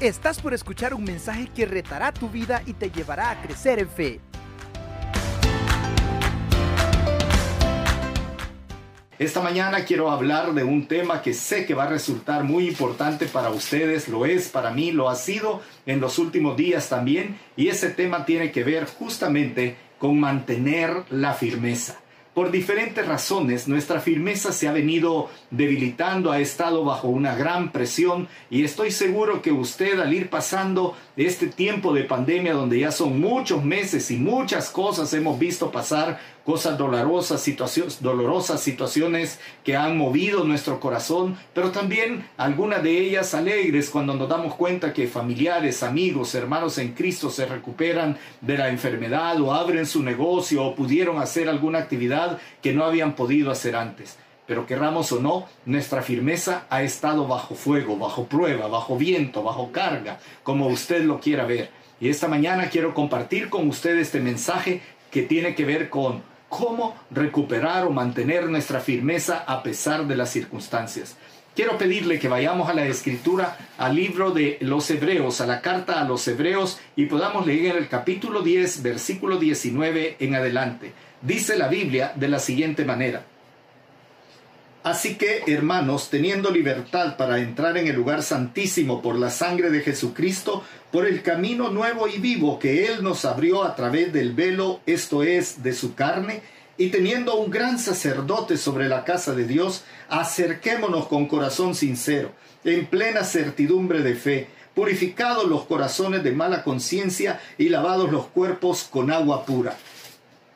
Estás por escuchar un mensaje que retará tu vida y te llevará a crecer en fe. Esta mañana quiero hablar de un tema que sé que va a resultar muy importante para ustedes, lo es para mí, lo ha sido en los últimos días también, y ese tema tiene que ver justamente con mantener la firmeza. Por diferentes razones, nuestra firmeza se ha venido debilitando, ha estado bajo una gran presión y estoy seguro que usted al ir pasando este tiempo de pandemia donde ya son muchos meses y muchas cosas hemos visto pasar, cosas dolorosas, situaciones, dolorosas situaciones que han movido nuestro corazón, pero también algunas de ellas alegres cuando nos damos cuenta que familiares, amigos, hermanos en Cristo se recuperan de la enfermedad o abren su negocio o pudieron hacer alguna actividad que no habían podido hacer antes. Pero querramos o no, nuestra firmeza ha estado bajo fuego, bajo prueba, bajo viento, bajo carga, como usted lo quiera ver. Y esta mañana quiero compartir con usted este mensaje que tiene que ver con cómo recuperar o mantener nuestra firmeza a pesar de las circunstancias. Quiero pedirle que vayamos a la escritura, al libro de los Hebreos, a la carta a los Hebreos, y podamos leer el capítulo 10, versículo 19 en adelante. Dice la Biblia de la siguiente manera. Así que, hermanos, teniendo libertad para entrar en el lugar santísimo por la sangre de Jesucristo, por el camino nuevo y vivo que Él nos abrió a través del velo, esto es, de su carne, y teniendo un gran sacerdote sobre la casa de Dios, acerquémonos con corazón sincero, en plena certidumbre de fe, purificados los corazones de mala conciencia y lavados los cuerpos con agua pura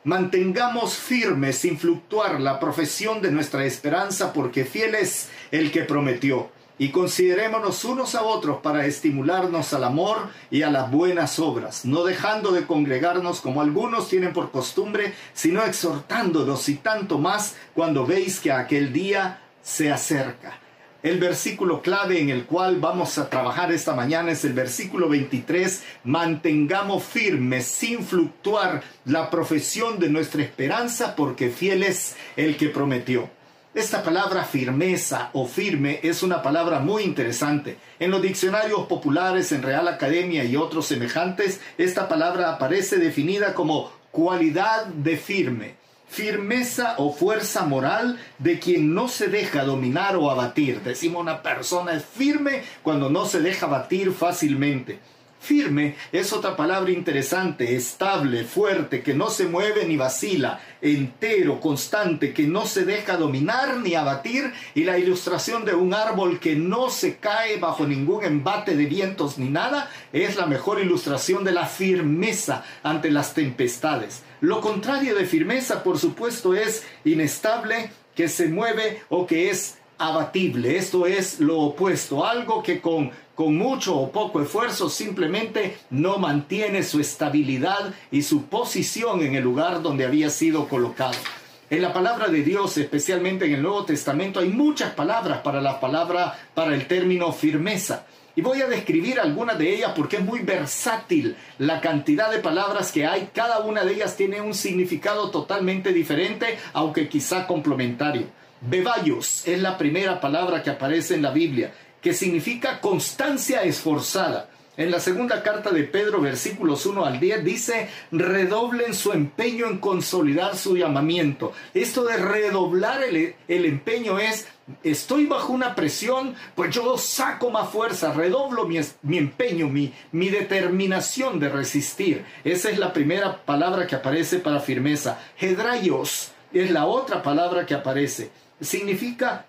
Mantengamos firme sin fluctuar la profesión de nuestra esperanza porque fiel es el que prometió. Y considerémonos unos a otros para estimularnos al amor y a las buenas obras, no dejando de congregarnos como algunos tienen por costumbre, sino exhortándonos y tanto más cuando veis que aquel día se acerca. El versículo clave en el cual vamos a trabajar esta mañana es el versículo 23. Mantengamos firme, sin fluctuar, la profesión de nuestra esperanza, porque fiel es el que prometió. Esta palabra firmeza o firme es una palabra muy interesante. En los diccionarios populares, en Real Academia y otros semejantes, esta palabra aparece definida como cualidad de firme firmeza o fuerza moral de quien no se deja dominar o abatir. Decimos una persona es firme cuando no se deja batir fácilmente. Firme es otra palabra interesante, estable, fuerte, que no se mueve ni vacila, entero, constante, que no se deja dominar ni abatir, y la ilustración de un árbol que no se cae bajo ningún embate de vientos ni nada, es la mejor ilustración de la firmeza ante las tempestades. Lo contrario de firmeza, por supuesto, es inestable, que se mueve o que es abatible. Esto es lo opuesto, algo que con, con mucho o poco esfuerzo simplemente no mantiene su estabilidad y su posición en el lugar donde había sido colocado. En la palabra de Dios, especialmente en el Nuevo Testamento, hay muchas palabras para la palabra, para el término firmeza. Y voy a describir algunas de ellas porque es muy versátil la cantidad de palabras que hay. Cada una de ellas tiene un significado totalmente diferente, aunque quizá complementario. Bebayos es la primera palabra que aparece en la Biblia, que significa constancia esforzada. En la segunda carta de Pedro, versículos 1 al 10, dice, redoblen su empeño en consolidar su llamamiento. Esto de redoblar el, empeño es, estoy bajo una presión, pues yo saco más fuerza, redoblo mi, mi empeño, mi, mi determinación de resistir. Esa es la primera palabra que aparece para firmeza. Hedrayos es la otra palabra que aparece significa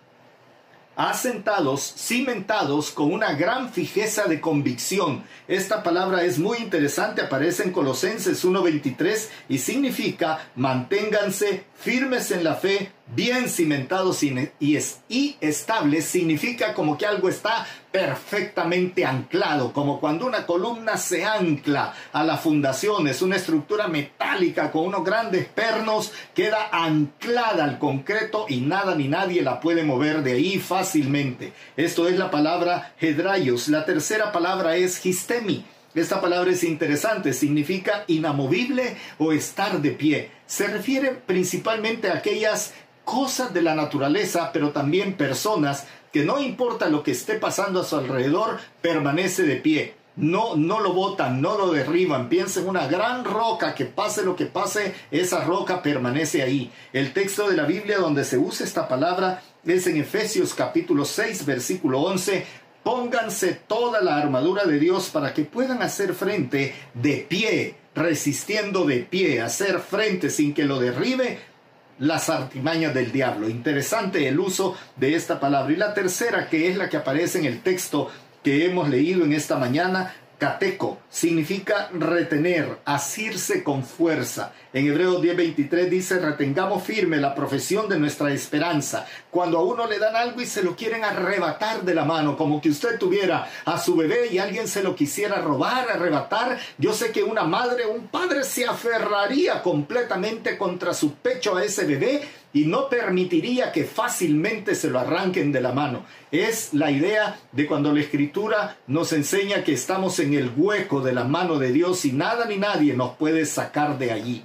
asentados, cimentados con una gran fijeza de convicción. Esta palabra es muy interesante, aparece en Colosenses 1.23 y significa manténganse firmes en la fe, bien cimentados y, estables, significa como que algo está perfectamente anclado, como cuando una columna se ancla a la fundación, es una estructura metálica con unos grandes pernos, queda anclada al concreto y nada ni nadie la puede mover de ahí fácilmente. Esto es la palabra hedraios. La tercera palabra es histemi esta palabra es interesante, significa inamovible o estar de pie. Se refiere principalmente a aquellas cosas de la naturaleza, pero también personas que no importa lo que esté pasando a su alrededor, permanece de pie. No, no lo botan, no lo derriban. Piensa en una gran roca que pase lo que pase, esa roca permanece ahí. El texto de la Biblia donde se usa esta palabra es en Efesios capítulo 6, versículo 11. Pónganse toda la armadura de Dios para que puedan hacer frente de pie, resistiendo de pie, hacer frente sin que lo derribe las artimañas del diablo. Interesante el uso de esta palabra. Y la tercera, que es la que aparece en el texto que hemos leído en esta mañana, Cateco significa retener, asirse con fuerza. En Hebreos 10:23 dice, retengamos firme la profesión de nuestra esperanza. Cuando a uno le dan algo y se lo quieren arrebatar de la mano, como que usted tuviera a su bebé y alguien se lo quisiera robar, arrebatar, yo sé que una madre un padre se aferraría completamente contra su pecho a ese bebé y no permitiría que fácilmente se lo arranquen de la mano. Es la idea de cuando la escritura nos enseña que estamos en el hueco de la mano de Dios y nada ni nadie nos puede sacar de allí.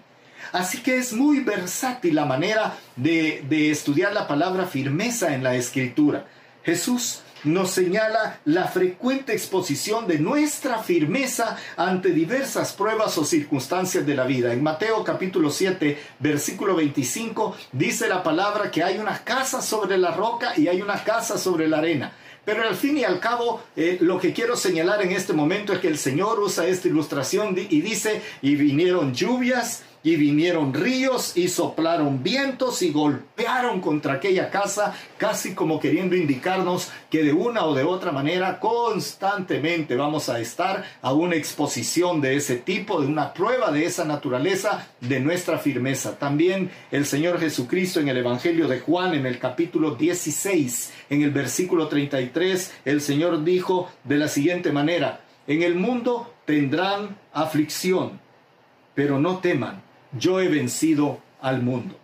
Así que es muy versátil la manera de, de estudiar la palabra firmeza en la escritura. Jesús nos señala la frecuente exposición de nuestra firmeza ante diversas pruebas o circunstancias de la vida. En Mateo capítulo 7, versículo 25, dice la palabra que hay una casa sobre la roca y hay una casa sobre la arena. Pero al fin y al cabo, eh, lo que quiero señalar en este momento es que el Señor usa esta ilustración y dice, y vinieron lluvias y vinieron ríos y soplaron vientos y golpearon contra aquella casa, casi como queriendo indicarnos que de una o de otra manera constantemente vamos a estar a una exposición de ese tipo, de una prueba de esa naturaleza, de nuestra firmeza. También el Señor Jesucristo en el Evangelio de Juan, en el capítulo 16, en el versículo 33, el Señor dijo de la siguiente manera, en el mundo tendrán aflicción, pero no teman yo he vencido al mundo.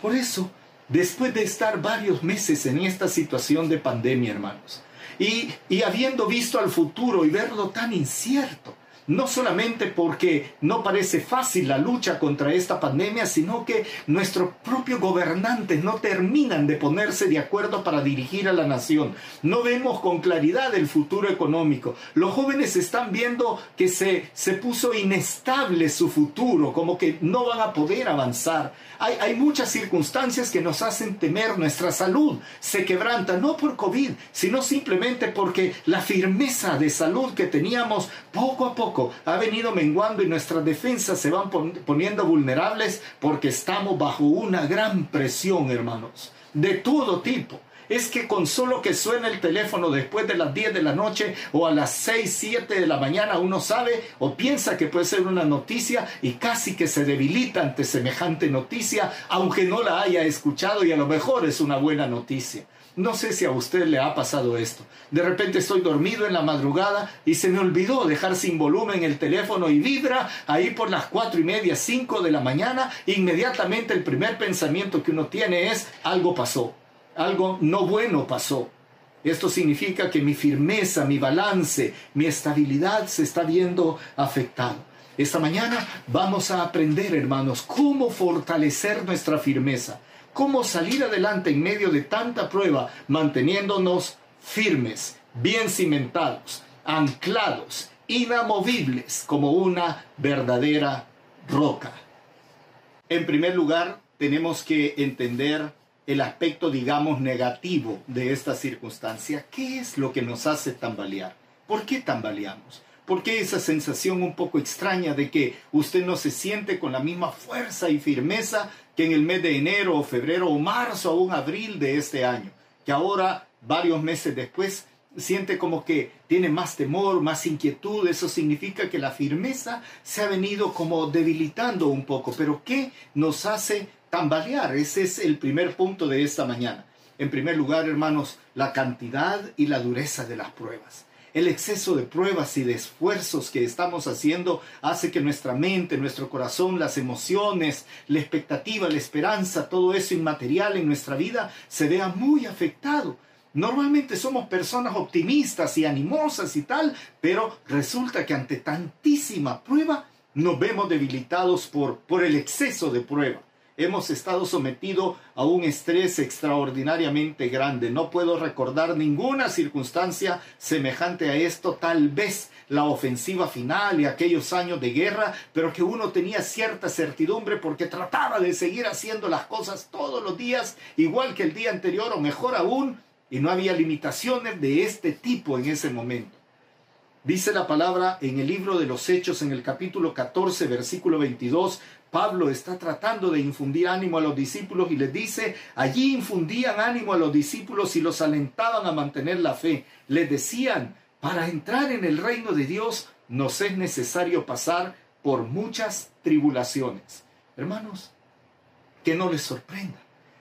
Por eso, después de estar varios meses en esta situación de pandemia, hermanos, y, y habiendo visto al futuro y verlo tan incierto, no solamente porque no parece fácil la lucha contra esta pandemia, sino que nuestros propios gobernantes no terminan de ponerse de acuerdo para dirigir a la nación. No vemos con claridad el futuro económico. Los jóvenes están viendo que se, se puso inestable su futuro, como que no van a poder avanzar. Hay, hay muchas circunstancias que nos hacen temer nuestra salud. Se quebranta no por COVID, sino simplemente porque la firmeza de salud que teníamos poco a poco ha venido menguando y nuestras defensas se van poniendo vulnerables porque estamos bajo una gran presión, hermanos, de todo tipo es que con solo que suene el teléfono después de las 10 de la noche o a las 6, 7 de la mañana, uno sabe o piensa que puede ser una noticia y casi que se debilita ante semejante noticia, aunque no la haya escuchado y a lo mejor es una buena noticia. No sé si a usted le ha pasado esto. De repente estoy dormido en la madrugada y se me olvidó dejar sin volumen el teléfono y vibra ahí por las cuatro y media, cinco de la mañana. Inmediatamente el primer pensamiento que uno tiene es algo pasó, algo no bueno pasó. Esto significa que mi firmeza, mi balance, mi estabilidad se está viendo afectado. Esta mañana vamos a aprender, hermanos, cómo fortalecer nuestra firmeza cómo salir adelante en medio de tanta prueba, manteniéndonos firmes, bien cimentados, anclados, inamovibles como una verdadera roca. En primer lugar, tenemos que entender el aspecto, digamos, negativo de esta circunstancia. ¿Qué es lo que nos hace tambalear? ¿Por qué tambaleamos? ¿Por qué esa sensación un poco extraña de que usted no se siente con la misma fuerza y firmeza que en el mes de enero o febrero o marzo o un abril de este año, que ahora, varios meses después, siente como que tiene más temor, más inquietud, eso significa que la firmeza se ha venido como debilitando un poco, pero ¿qué nos hace tambalear? Ese es el primer punto de esta mañana. En primer lugar, hermanos, la cantidad y la dureza de las pruebas. El exceso de pruebas y de esfuerzos que estamos haciendo hace que nuestra mente, nuestro corazón, las emociones, la expectativa, la esperanza, todo eso inmaterial en nuestra vida se vea muy afectado. Normalmente somos personas optimistas y animosas y tal, pero resulta que ante tantísima prueba nos vemos debilitados por, por el exceso de prueba. Hemos estado sometidos a un estrés extraordinariamente grande. No puedo recordar ninguna circunstancia semejante a esto, tal vez la ofensiva final y aquellos años de guerra, pero que uno tenía cierta certidumbre porque trataba de seguir haciendo las cosas todos los días, igual que el día anterior o mejor aún, y no había limitaciones de este tipo en ese momento. Dice la palabra en el libro de los Hechos, en el capítulo 14, versículo 22, Pablo está tratando de infundir ánimo a los discípulos y les dice, allí infundían ánimo a los discípulos y los alentaban a mantener la fe. Les decían, para entrar en el reino de Dios nos es necesario pasar por muchas tribulaciones. Hermanos, que no les sorprenda.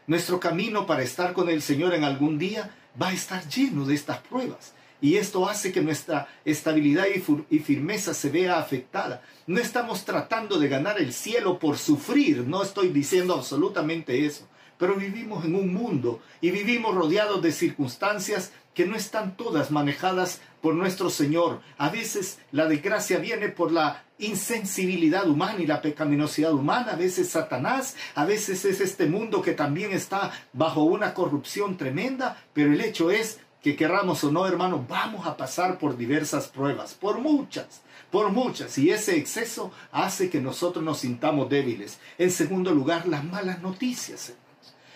Nuestro camino para estar con el Señor en algún día va a estar lleno de estas pruebas. Y esto hace que nuestra estabilidad y firmeza se vea afectada. No estamos tratando de ganar el cielo por sufrir, no estoy diciendo absolutamente eso. Pero vivimos en un mundo y vivimos rodeados de circunstancias que no están todas manejadas por nuestro Señor. A veces la desgracia viene por la insensibilidad humana y la pecaminosidad humana, a veces Satanás, a veces es este mundo que también está bajo una corrupción tremenda, pero el hecho es que querramos o no, hermano, vamos a pasar por diversas pruebas, por muchas, por muchas, y ese exceso hace que nosotros nos sintamos débiles. En segundo lugar, las malas noticias.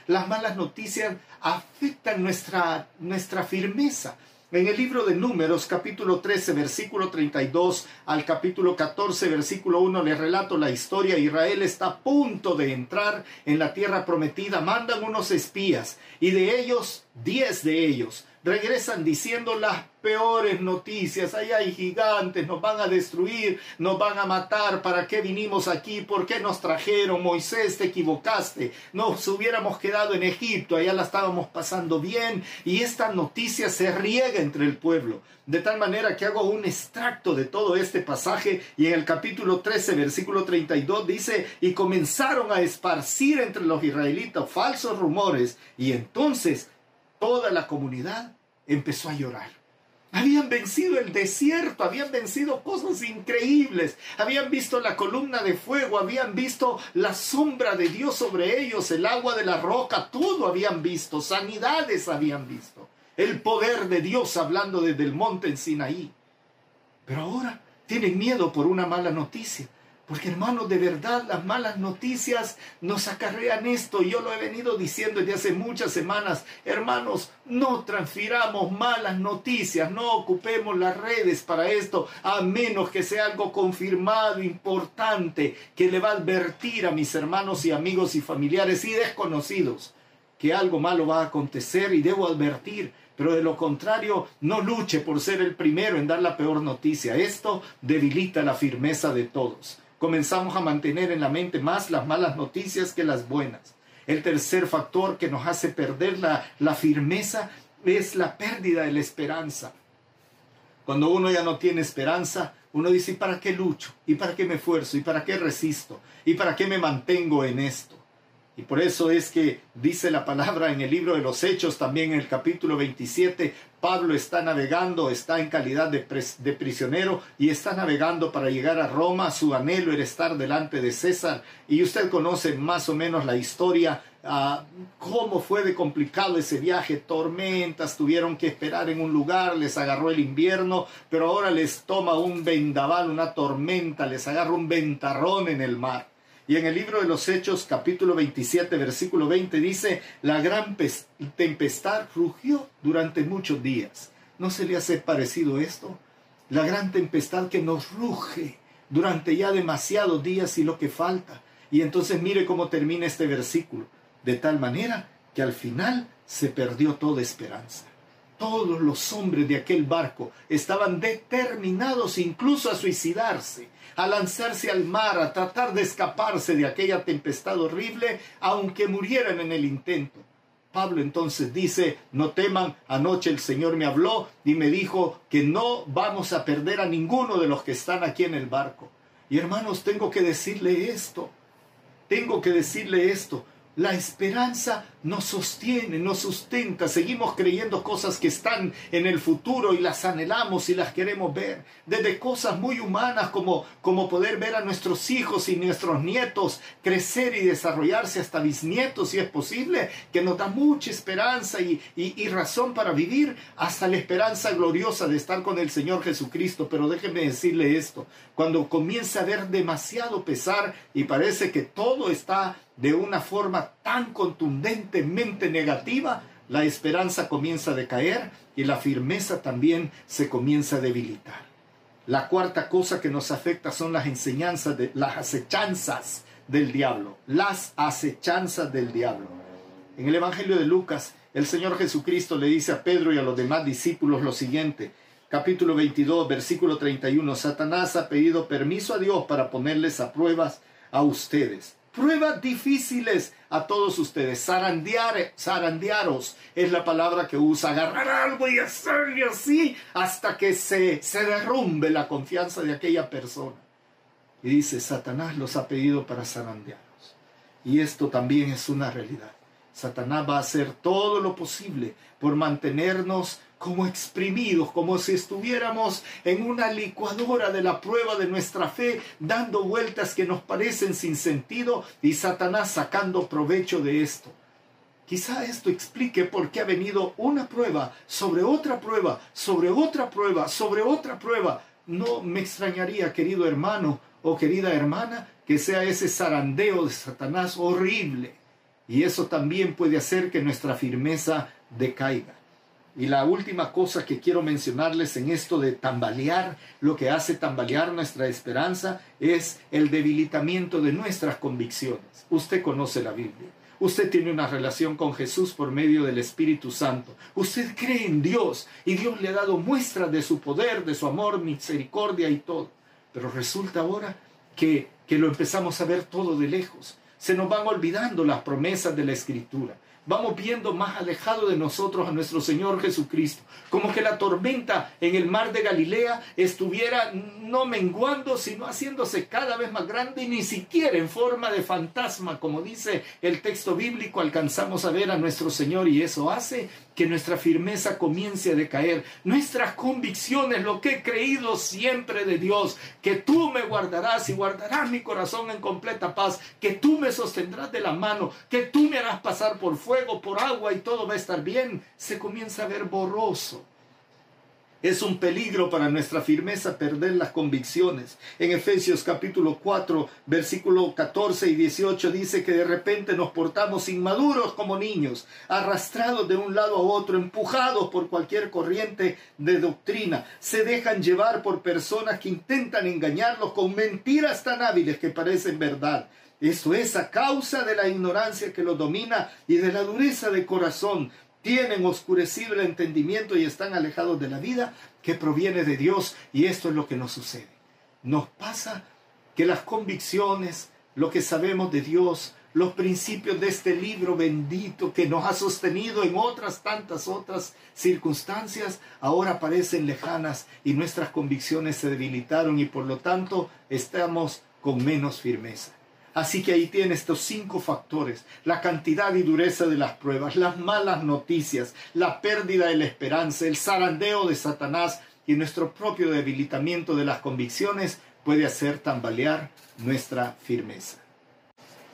Las malas noticias afectan nuestra, nuestra firmeza. En el libro de Números, capítulo 13, versículo 32 al capítulo 14, versículo 1, les relato la historia. Israel está a punto de entrar en la tierra prometida. Mandan unos espías y de ellos, diez de ellos, regresan diciendo las peores noticias. Ahí hay gigantes, nos van a destruir, nos van a matar. ¿Para qué vinimos aquí? ¿Por qué nos trajeron? Moisés, te equivocaste. Nos hubiéramos quedado en Egipto, allá la estábamos pasando bien. Y esta noticia se riega entre el pueblo. De tal manera que hago un extracto de todo este pasaje y en el capítulo 13, versículo 32 dice, y comenzaron a esparcir entre los israelitas falsos rumores y entonces toda la comunidad empezó a llorar. Habían vencido el desierto, habían vencido cosas increíbles, habían visto la columna de fuego, habían visto la sombra de Dios sobre ellos, el agua de la roca, todo habían visto, sanidades habían visto, el poder de Dios hablando desde el monte en Sinaí. Pero ahora tienen miedo por una mala noticia. Porque hermanos, de verdad las malas noticias nos acarrean esto. Yo lo he venido diciendo desde hace muchas semanas. Hermanos, no transfiramos malas noticias, no ocupemos las redes para esto, a menos que sea algo confirmado, importante, que le va a advertir a mis hermanos y amigos y familiares y desconocidos que algo malo va a acontecer y debo advertir. Pero de lo contrario, no luche por ser el primero en dar la peor noticia. Esto debilita la firmeza de todos comenzamos a mantener en la mente más las malas noticias que las buenas. El tercer factor que nos hace perder la, firmeza es la pérdida de la esperanza. Cuando uno ya no tiene esperanza, uno dice, ¿y para qué lucho? ¿Y para qué me esfuerzo? ¿Y para qué resisto? ¿Y para qué me mantengo en esto? Y por eso es que dice la palabra en el libro de los Hechos, también en el capítulo 27, Pablo está navegando, está en calidad de, de, prisionero y está navegando para llegar a Roma. Su anhelo era estar delante de César. Y usted conoce más o menos la historia, uh, cómo fue de complicado ese viaje. Tormentas, tuvieron que esperar en un lugar, les agarró el invierno, pero ahora les toma un vendaval, una tormenta, les agarra un ventarrón en el mar. Y en el libro de los Hechos, capítulo 27, versículo 20, dice, la gran tempestad rugió durante muchos días. ¿No se le hace parecido esto? La gran tempestad que nos ruge durante ya demasiados días y lo que falta. Y entonces mire cómo termina este versículo. De tal manera que al final se perdió toda esperanza. Todos los hombres de aquel barco estaban determinados incluso a suicidarse a lanzarse al mar, a tratar de escaparse de aquella tempestad horrible, aunque murieran en el intento. Pablo entonces dice, no teman, anoche el Señor me habló y me dijo que no vamos a perder a ninguno de los que están aquí en el barco. Y hermanos, tengo que decirle esto, tengo que decirle esto, La esperanza nos sostiene, nos sustenta. Seguimos creyendo cosas que están en el futuro y las anhelamos y las queremos ver. Desde cosas muy humanas como, como poder ver a nuestros hijos y nuestros nietos crecer y desarrollarse hasta bisnietos si es posible, que nos da mucha esperanza y, y razón para vivir, hasta la esperanza gloriosa de estar con el Señor Jesucristo. Pero déjenme decirle esto, cuando comienza a haber demasiado pesar y parece que todo está de una forma tan contundentemente negativa, la esperanza comienza a decaer y la firmeza también se comienza a debilitar. La cuarta cosa que nos afecta son las enseñanzas, de, las acechanzas del diablo, las acechanzas del diablo. En el Evangelio de Lucas, el Señor Jesucristo le dice a Pedro y a los demás discípulos lo siguiente, capítulo 22, versículo 31, Satanás ha pedido permiso a Dios para ponerles a pruebas a ustedes pruebas difíciles a todos ustedes. Zarandear, zarandearos es la palabra que usa. Agarrar algo y hacerle así hasta que se, se derrumbe la confianza de aquella persona. Y dice, Satanás los ha pedido para zarandearos. Y esto también es una realidad. Satanás va a hacer todo lo posible por mantenernos como exprimidos, como si estuviéramos en una licuadora de la prueba de nuestra fe, dando vueltas que nos parecen sin sentido y Satanás sacando provecho de esto. Quizá esto explique por qué ha venido una prueba sobre otra prueba, sobre otra prueba, sobre otra prueba. No me extrañaría, querido hermano o querida hermana, que sea ese zarandeo de Satanás horrible. Y eso también puede hacer que nuestra firmeza decaiga. Y la última cosa que quiero mencionarles en esto de tambalear, lo que hace tambalear nuestra esperanza es el debilitamiento de nuestras convicciones. Usted conoce la Biblia. Usted tiene una relación con Jesús por medio del Espíritu Santo. Usted cree en Dios y Dios le ha dado muestra de su poder, de su amor, misericordia y todo. Pero resulta ahora que, que lo empezamos a ver todo de lejos. Se nos van olvidando las promesas de la Escritura vamos viendo más alejado de nosotros a nuestro Señor Jesucristo. Como que la tormenta en el mar de Galilea estuviera no menguando, sino haciéndose cada vez más grande y ni siquiera en forma de fantasma, como dice el texto bíblico, alcanzamos a ver a nuestro Señor y eso hace que nuestra firmeza comience a decaer, nuestras convicciones, lo que he creído siempre de Dios, que tú me guardarás y guardarás mi corazón en completa paz, que tú me sostendrás de la mano, que tú me harás pasar por por agua y todo va a estar bien, se comienza a ver borroso. Es un peligro para nuestra firmeza perder las convicciones. En Efesios capítulo 4, versículo 14 y 18 dice que de repente nos portamos inmaduros como niños, arrastrados de un lado a otro, empujados por cualquier corriente de doctrina. Se dejan llevar por personas que intentan engañarlos con mentiras tan hábiles que parecen verdad. Esto es a causa de la ignorancia que los domina y de la dureza de corazón tienen oscurecido el entendimiento y están alejados de la vida que proviene de Dios. Y esto es lo que nos sucede. Nos pasa que las convicciones, lo que sabemos de Dios, los principios de este libro bendito que nos ha sostenido en otras tantas otras circunstancias, ahora parecen lejanas y nuestras convicciones se debilitaron y por lo tanto estamos con menos firmeza. Así que ahí tiene estos cinco factores, la cantidad y dureza de las pruebas, las malas noticias, la pérdida de la esperanza, el zarandeo de Satanás y nuestro propio debilitamiento de las convicciones puede hacer tambalear nuestra firmeza.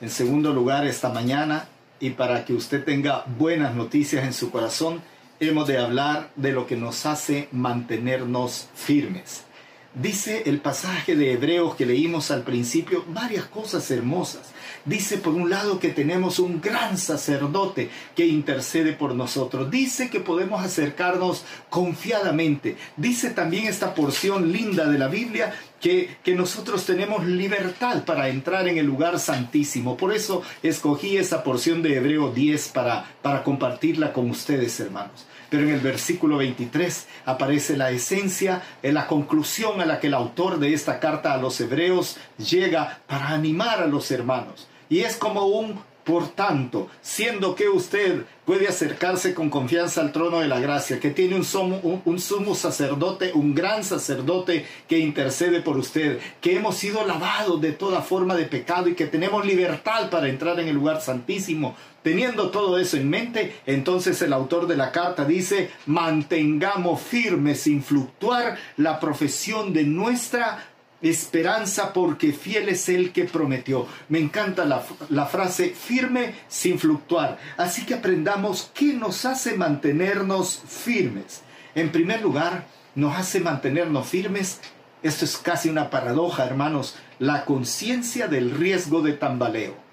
En segundo lugar, esta mañana, y para que usted tenga buenas noticias en su corazón, hemos de hablar de lo que nos hace mantenernos firmes. Dice el pasaje de Hebreos que leímos al principio varias cosas hermosas. Dice por un lado que tenemos un gran sacerdote que intercede por nosotros. Dice que podemos acercarnos confiadamente. Dice también esta porción linda de la Biblia que, nosotros tenemos libertad para entrar en el lugar santísimo. Por eso escogí esa porción de Hebreo 10 para, para compartirla con ustedes, hermanos. Pero en el versículo 23 aparece la esencia, en la conclusión a la que el autor de esta carta a los hebreos llega para animar a los hermanos. Y es como un Por tanto, siendo que usted puede acercarse con confianza al trono de la gracia, que tiene un sumo, sacerdote, un gran sacerdote que intercede por usted, que hemos sido lavados de toda forma de pecado y que tenemos libertad para entrar en el lugar santísimo. Teniendo todo eso en mente, entonces el autor de la carta dice, mantengamos firme sin fluctuar la profesión de nuestra esperanza porque fiel es el que prometió. Me encanta la, frase firme sin fluctuar. Así que aprendamos qué nos hace mantenernos firmes. En primer lugar, nos hace mantenernos firmes. Esto es casi una paradoja, hermanos. La conciencia del riesgo de tambaleo.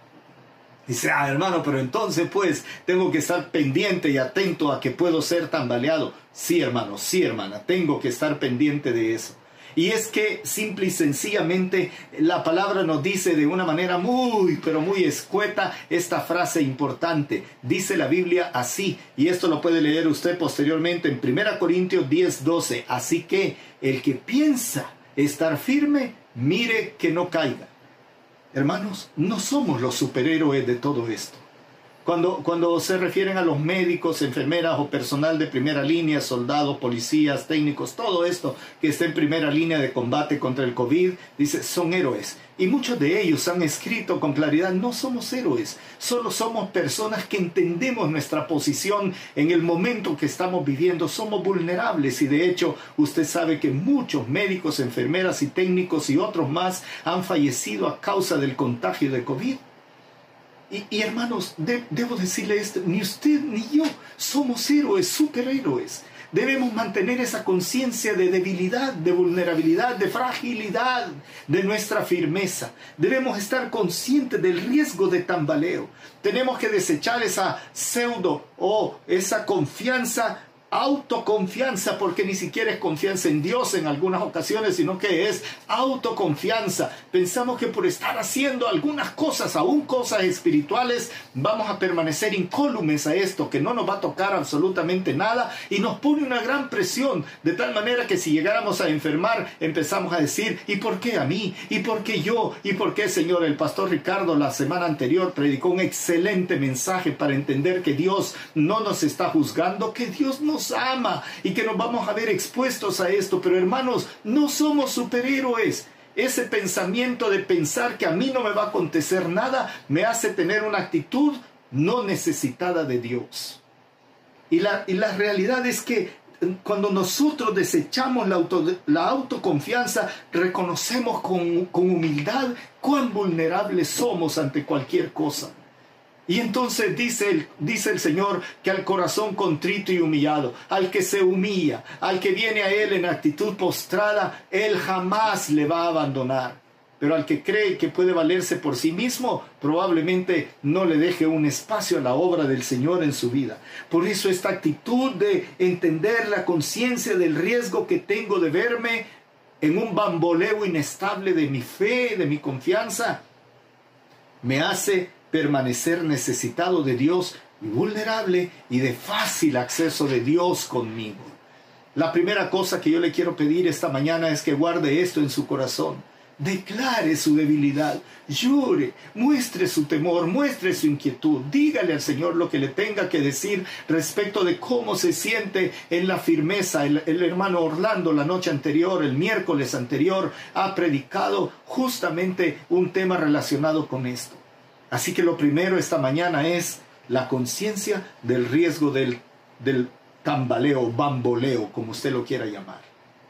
Dice, ah, hermano, pero entonces pues tengo que estar pendiente y atento a que puedo ser tambaleado. Sí, hermano, sí, hermana, tengo que estar pendiente de eso. Y es que simple y sencillamente la palabra nos dice de una manera muy, pero muy escueta esta frase importante. Dice la Biblia así, y esto lo puede leer usted posteriormente en 1 Corintios 10, 12. Así que el que piensa estar firme, mire que no caiga. Hermanos, no somos los superhéroes de todo esto. Cuando, se refieren a los médicos, enfermeras o personal de primera línea, soldados, policías, técnicos, todo esto que está en primera línea de combate contra el COVID, dice, son héroes. Y muchos de ellos han escrito con claridad, no somos héroes, solo somos personas que entendemos nuestra posición en el momento que estamos viviendo, somos vulnerables y de hecho usted sabe que muchos médicos, enfermeras y técnicos y otros más han fallecido a causa del contagio de COVID. Y, hermanos, debo decirle esto, ni usted ni yo somos héroes, superhéroes. Debemos mantener esa conciencia de debilidad, de vulnerabilidad, de fragilidad de nuestra firmeza. Debemos estar conscientes del riesgo de tambaleo. Tenemos que desechar esa pseudo o esa confianza autoconfianza, porque ni siquiera es confianza en Dios en algunas ocasiones, sino que es autoconfianza. Pensamos que por estar haciendo algunas cosas, aún cosas espirituales, vamos a permanecer incólumes a esto, que no nos va a tocar absolutamente nada y nos pone una gran presión, de tal manera que si llegáramos a enfermar, empezamos a decir, ¿y por qué a mí? ¿Y por qué yo? ¿Y por qué, Señor? El pastor Ricardo la semana anterior predicó un excelente mensaje para entender que Dios no nos está juzgando, que Dios no ama y que nos vamos a ver expuestos a esto. Pero hermanos, no somos superhéroes. Ese pensamiento de pensar que a mí no me va a acontecer nada me hace tener una actitud no necesitada de Dios. Y la, y la realidad es que cuando nosotros desechamos la, la autoconfianza, reconocemos con, con humildad cuán vulnerables somos ante cualquier cosa. Y entonces dice el, dice el Señor que al corazón contrito y humillado, al que se humilla, al que viene a Él en actitud postrada, Él jamás le va a abandonar. Pero al que cree que puede valerse por sí mismo, probablemente no le deje un espacio a la obra del Señor en su vida. Por eso esta actitud de entender la conciencia del riesgo que tengo de verme en un bamboleo inestable de mi fe, de mi confianza, me hace permanecer necesitado de Dios y vulnerable y de fácil acceso de Dios conmigo. La primera cosa que yo le quiero pedir esta mañana es que guarde esto en su corazón. Declare su debilidad, llore, muestre su temor, muestre su inquietud, dígale al Señor lo que le tenga que decir respecto de cómo se siente en la firmeza. El, el, hermano Orlando la noche anterior, el miércoles anterior, ha predicado justamente un tema relacionado con esto. Así que lo primero esta mañana es la conciencia del riesgo del, del tambaleo, bamboleo, como usted lo quiera llamar.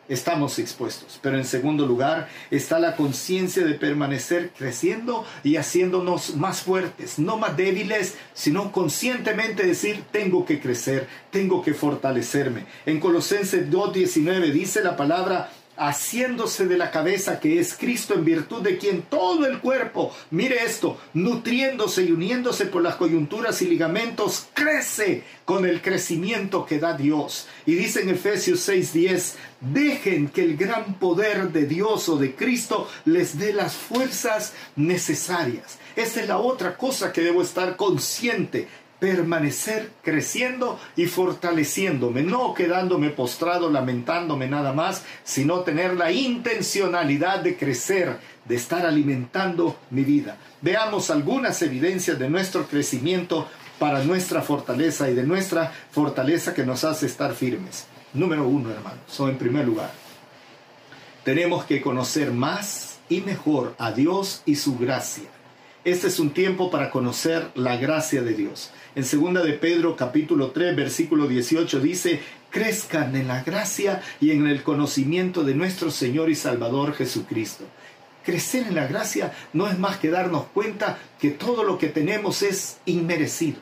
Estamos expuestos. Pero en segundo lugar está la conciencia de permanecer creciendo y haciéndonos más fuertes, no más débiles, sino conscientemente decir, tengo que crecer, tengo que fortalecerme. En Colosenses 2.19 dice la palabra, haciéndose de la cabeza que es Cristo en virtud de quien todo el cuerpo, mire esto, nutriéndose y uniéndose por las coyunturas y ligamentos, crece con el crecimiento que da Dios. Y dice en Efesios 6:10, dejen que el gran poder de Dios o de Cristo les dé las fuerzas necesarias. Esa es la otra cosa que debo estar consciente permanecer creciendo y fortaleciéndome, no quedándome postrado, lamentándome nada más, sino tener la intencionalidad de crecer, de estar alimentando mi vida. Veamos algunas evidencias de nuestro crecimiento para nuestra fortaleza y de nuestra fortaleza que nos hace estar firmes. Número uno, hermanos, o en primer lugar, tenemos que conocer más y mejor a Dios y su gracia. Este es un tiempo para conocer la gracia de Dios. En 2 de Pedro capítulo 3 versículo 18 dice, crezcan en la gracia y en el conocimiento de nuestro Señor y Salvador Jesucristo. Crecer en la gracia no es más que darnos cuenta que todo lo que tenemos es inmerecido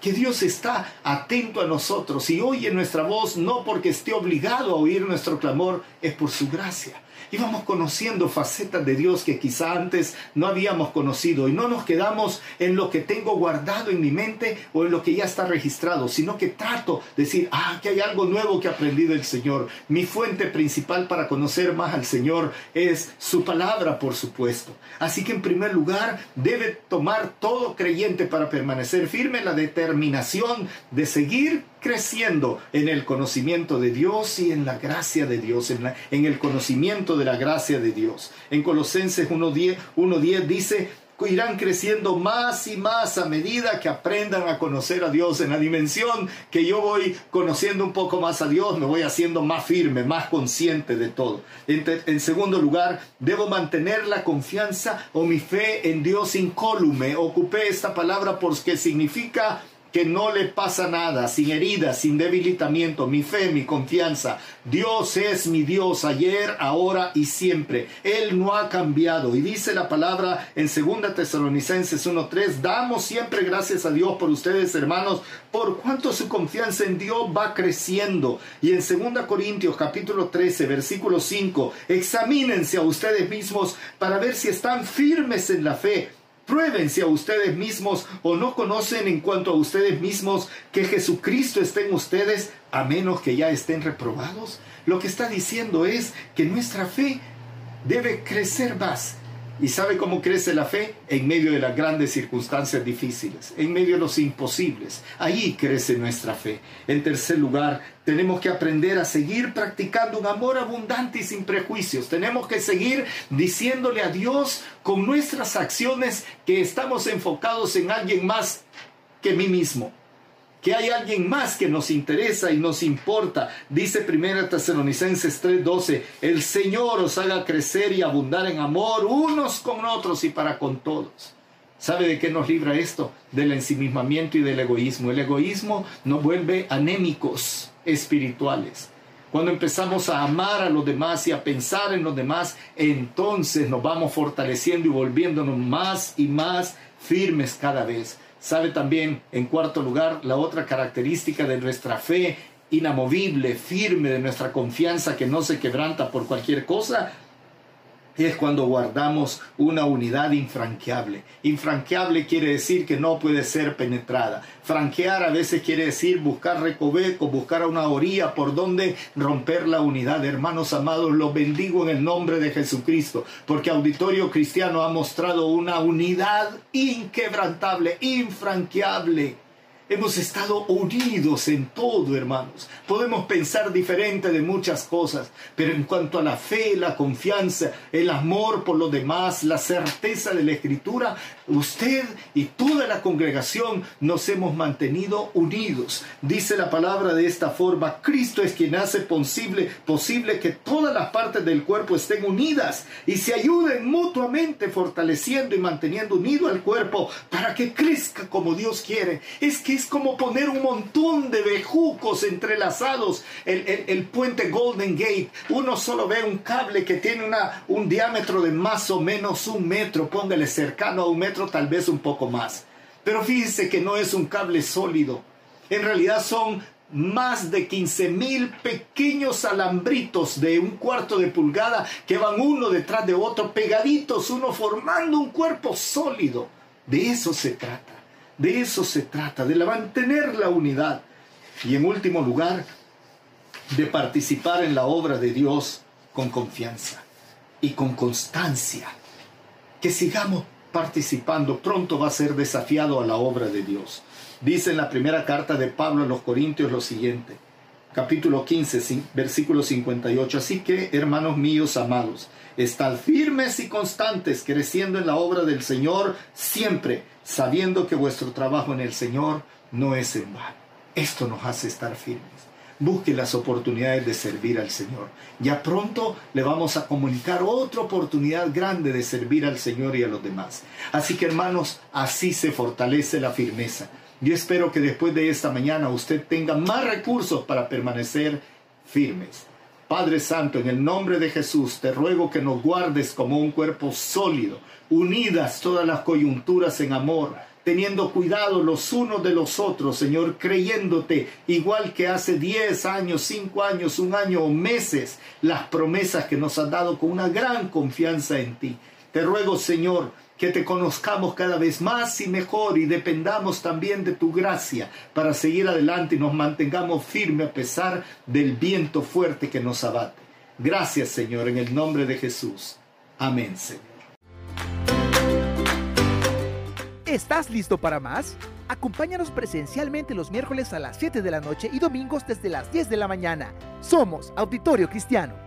que Dios está atento a nosotros y oye nuestra voz no porque esté obligado a oír nuestro clamor, es por su gracia y vamos conociendo facetas de Dios que quizá antes no habíamos conocido y no nos quedamos en lo que tengo guardado en mi mente o en lo que ya está registrado, sino que trato de decir, ah, que hay algo nuevo que he aprendido del Señor. Mi fuente principal para conocer más al Señor es su palabra, por supuesto. Así que en primer lugar debe tomar todo creyente para permanecer firme la determinación de seguir creciendo en el conocimiento de Dios y en la gracia de Dios, en, en el conocimiento de la gracia de Dios. En Colosenses 1.10 dice, irán creciendo más y más a medida que aprendan a conocer a Dios en la dimensión que yo voy conociendo un poco más a Dios, me voy haciendo más firme, más consciente de todo. En, en segundo lugar, debo mantener la confianza o mi fe en Dios incólume. Ocupé esta palabra porque significa que no le pasa nada, sin heridas, sin debilitamiento, mi fe, mi confianza. Dios es mi Dios ayer, ahora y siempre. Él no ha cambiado. Y dice la palabra en 2 Tesalonicenses 1.3, damos siempre gracias a Dios por ustedes, hermanos, por cuanto su confianza en Dios va creciendo. Y en 2 Corintios capítulo 13, versículo 5, examínense a ustedes mismos para ver si están firmes en la fe. Pruébense a ustedes mismos o no conocen en cuanto a ustedes mismos que Jesucristo esté en ustedes a menos que ya estén reprobados. Lo que está diciendo es que nuestra fe debe crecer más ¿Y sabe cómo crece la fe? En medio de las grandes circunstancias difíciles, en medio de los imposibles. Ahí crece nuestra fe. En tercer lugar, tenemos que aprender a seguir practicando un amor abundante y sin prejuicios. Tenemos que seguir diciéndole a Dios con nuestras acciones que estamos enfocados en alguien más que mí mismo que hay alguien más que nos interesa y nos importa. Dice 1 Tesalonicenses 3:12, el Señor os haga crecer y abundar en amor unos con otros y para con todos. ¿Sabe de qué nos libra esto? Del ensimismamiento y del egoísmo. El egoísmo nos vuelve anémicos espirituales. Cuando empezamos a amar a los demás y a pensar en los demás, entonces nos vamos fortaleciendo y volviéndonos más y más firmes cada vez. Sabe también, en cuarto lugar, la otra característica de nuestra fe inamovible, firme, de nuestra confianza que no se quebranta por cualquier cosa, es cuando guardamos una unidad infranqueable. Infranqueable quiere decir que no puede ser penetrada. Franquear a veces quiere decir buscar recoveco, buscar una orilla por donde romper la unidad. Hermanos amados, los bendigo en el nombre de Jesucristo, porque Auditorio Cristiano ha mostrado una unidad inquebrantable, infranqueable Hemos estado unidos en todo, hermanos. Podemos pensar diferente de muchas cosas, pero en cuanto a la fe, la confianza, el amor por los demás, la certeza de la escritura, usted y toda la congregación nos hemos mantenido unidos. Dice la palabra de esta forma, Cristo es quien hace posible, posible que todas las partes del cuerpo estén unidas y se ayuden mutuamente fortaleciendo y manteniendo unido al cuerpo para que crezca como Dios quiere. Es que es como poner un montón de bejucos entrelazados. El, puente Golden Gate, uno solo ve un cable que tiene una, un diámetro de más o menos un metro, póngale cercano a un metro, tal vez un poco más. Pero fíjese que no es un cable sólido. En realidad son más de 15 mil pequeños alambritos de un cuarto de pulgada que van uno detrás de otro, pegaditos, uno formando un cuerpo sólido. De eso se trata. De eso se trata, de mantener la unidad. Y en último lugar, de participar en la obra de Dios con confianza y con constancia. Que sigamos participando, pronto va a ser desafiado a la obra de Dios. Dice en la primera carta de Pablo a los Corintios lo siguiente, capítulo 15, versículo 58. Así que, hermanos míos amados, estad firmes y constantes, creciendo en la obra del Señor siempre, sabiendo que vuestro trabajo en el Señor no es en vano. Esto nos hace estar firmes. Busque las oportunidades de servir al Señor. Ya pronto le vamos a comunicar otra oportunidad grande de servir al Señor y a los demás. Así que hermanos, así se fortalece la firmeza. Yo espero que después de esta mañana usted tenga más recursos para permanecer firmes. Padre Santo, en el nombre de Jesús, te ruego que nos guardes como un cuerpo sólido, unidas todas las coyunturas en amor, teniendo cuidado los unos de los otros, Señor, creyéndote, igual que hace 10 años, 5 años, un año o meses, las promesas que nos has dado con una gran confianza en ti. Te ruego, Señor, que te conozcamos cada vez más y mejor y dependamos también de tu gracia para seguir adelante y nos mantengamos firmes a pesar del viento fuerte que nos abate. Gracias, Señor, en el nombre de Jesús. Amén, Señor. ¿Estás listo para más? Acompáñanos presencialmente los miércoles a las 7 de la noche y domingos desde las 10 de la mañana. Somos Auditorio Cristiano.